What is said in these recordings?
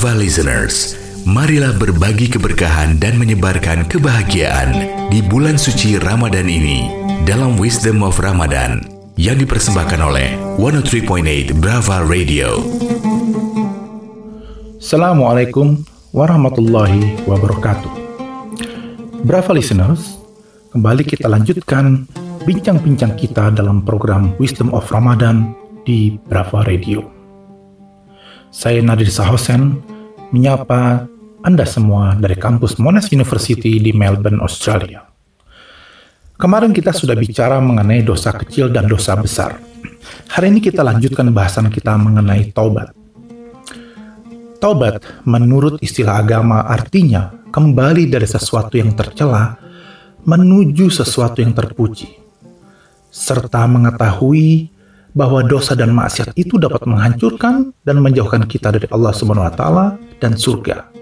Brava listeners, marilah berbagi keberkahan dan menyebarkan kebahagiaan di bulan suci Ramadan ini dalam Wisdom of Ramadan yang dipersembahkan oleh 103.8 Brava Radio. Assalamualaikum warahmatullahi wabarakatuh. Brava listeners, kembali kita lanjutkan bincang-bincang kita dalam program Wisdom of Ramadan di Brava Radio. Saya Nadir Sahosen menyapa Anda semua dari kampus Monash University di Melbourne, Australia. Kemarin kita sudah bicara mengenai dosa kecil dan dosa besar. Hari ini kita lanjutkan bahasan kita mengenai taubat. Taubat menurut istilah agama artinya kembali dari sesuatu yang tercela menuju sesuatu yang terpuji, serta mengetahui bahwa dosa dan maksiat itu dapat menghancurkan dan menjauhkan kita dari Allah Subhanahu wa taala dan surga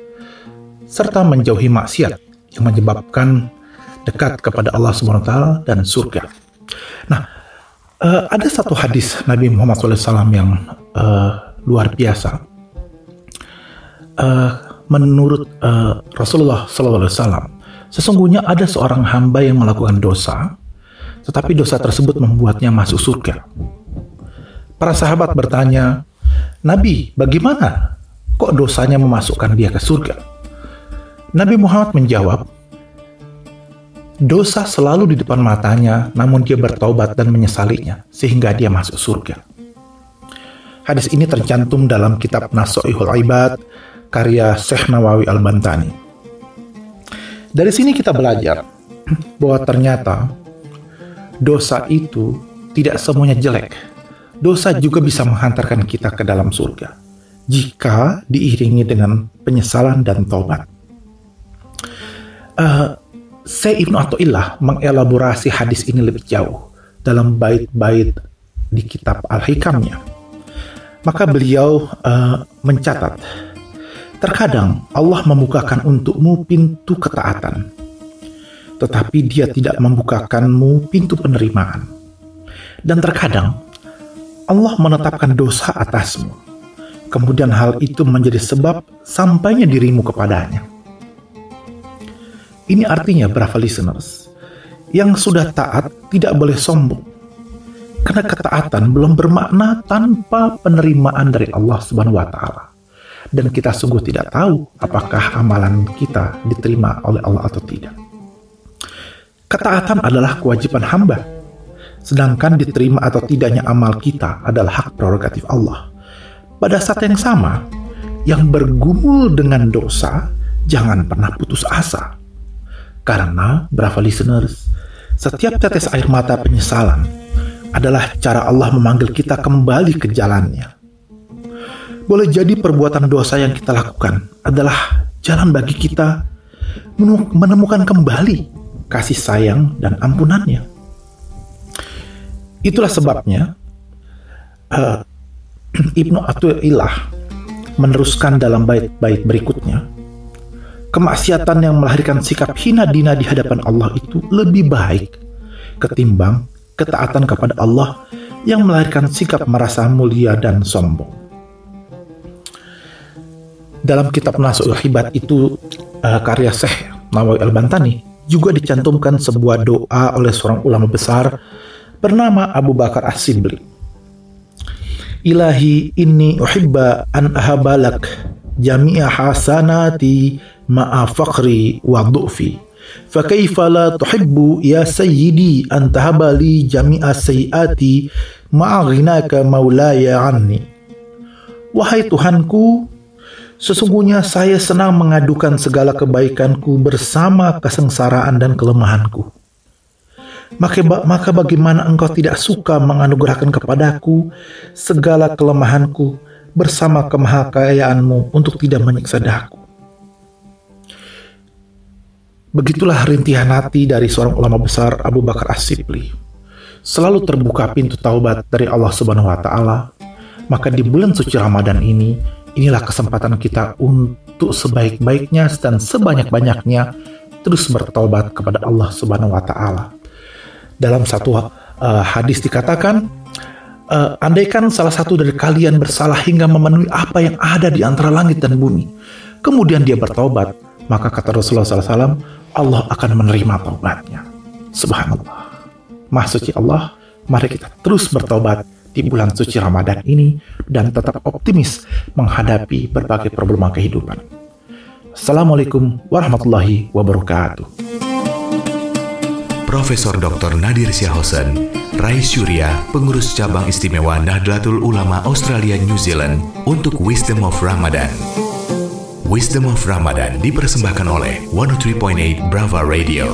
serta menjauhi maksiat yang menyebabkan dekat kepada Allah Subhanahu wa taala dan surga. Nah, uh, ada satu hadis Nabi Muhammad SAW yang uh, luar biasa. Uh, menurut uh, Rasulullah SAW, sesungguhnya ada seorang hamba yang melakukan dosa, tetapi dosa tersebut membuatnya masuk surga. Para sahabat bertanya, Nabi, bagaimana? Kok dosanya memasukkan dia ke surga? Nabi Muhammad menjawab, Dosa selalu di depan matanya, namun dia bertaubat dan menyesalinya, sehingga dia masuk surga. Hadis ini tercantum dalam kitab Nasoihul Ibad, karya Syekh Nawawi Al-Bantani. Dari sini kita belajar bahwa ternyata dosa itu tidak semuanya jelek, dosa juga bisa menghantarkan kita ke dalam surga jika diiringi dengan penyesalan dan taubat. Uh, Saya Ibnu Athaillah mengelaborasi hadis ini lebih jauh dalam bait-bait di kitab Al-Hikamnya. Maka beliau uh, mencatat, terkadang Allah membukakan untukmu pintu ketaatan, tetapi dia tidak membukakanmu pintu penerimaan. Dan terkadang Allah menetapkan dosa atasmu. Kemudian hal itu menjadi sebab sampainya dirimu kepadanya. Ini artinya, brava listeners, yang sudah taat tidak boleh sombong. Karena ketaatan belum bermakna tanpa penerimaan dari Allah Subhanahu wa taala. Dan kita sungguh tidak tahu apakah amalan kita diterima oleh Allah atau tidak. Ketaatan adalah kewajiban hamba Sedangkan diterima atau tidaknya amal kita adalah hak prerogatif Allah. Pada saat yang sama, yang bergumul dengan dosa, jangan pernah putus asa. Karena, brava listeners, setiap tetes air mata penyesalan adalah cara Allah memanggil kita kembali ke jalannya. Boleh jadi perbuatan dosa yang kita lakukan adalah jalan bagi kita menemukan kembali kasih sayang dan ampunannya. Itulah sebabnya uh, Ibnu Athaillah meneruskan dalam bait-bait berikutnya. Kemaksiatan yang melahirkan sikap hina dina di hadapan Allah itu lebih baik ketimbang ketaatan kepada Allah yang melahirkan sikap merasa mulia dan sombong. Dalam kitab Nasul Hibat itu uh, karya Syekh Nawawi Al-Bantani juga dicantumkan sebuah doa oleh seorang ulama besar bernama Abu Bakar As-Sibli. Ilahi inni uhibba an ahabalak jami'a hasanati ma'a faqri wa du'fi. Fakaifa la tuhibbu ya sayyidi an tahabali jami'a sayyati ma'a ghinaka maulaya anni. Wahai Tuhanku, sesungguhnya saya senang mengadukan segala kebaikanku bersama kesengsaraan dan kelemahanku maka, bagaimana engkau tidak suka menganugerahkan kepadaku segala kelemahanku bersama kemahakayaanmu untuk tidak menyiksa dahaku. Begitulah rintihan hati dari seorang ulama besar Abu Bakar As-Sibli. Selalu terbuka pintu taubat dari Allah Subhanahu wa taala. Maka di bulan suci Ramadan ini, inilah kesempatan kita untuk sebaik-baiknya dan sebanyak-banyaknya terus bertobat kepada Allah Subhanahu wa taala. Dalam satu uh, hadis dikatakan uh, andaikan salah satu dari kalian bersalah hingga memenuhi apa yang ada di antara langit dan bumi, kemudian dia bertobat, maka kata Rasulullah SAW, Allah akan menerima taubatnya. Subhanallah. Suci Allah, mari kita terus bertobat di bulan suci Ramadan ini dan tetap optimis menghadapi berbagai problema kehidupan. Assalamualaikum warahmatullahi wabarakatuh. Profesor Dr. Nadir Syahosen, Rais Surya, pengurus cabang istimewa Nahdlatul Ulama Australia New Zealand untuk Wisdom of Ramadan. Wisdom of Ramadan dipersembahkan oleh 103.8 Brava Radio.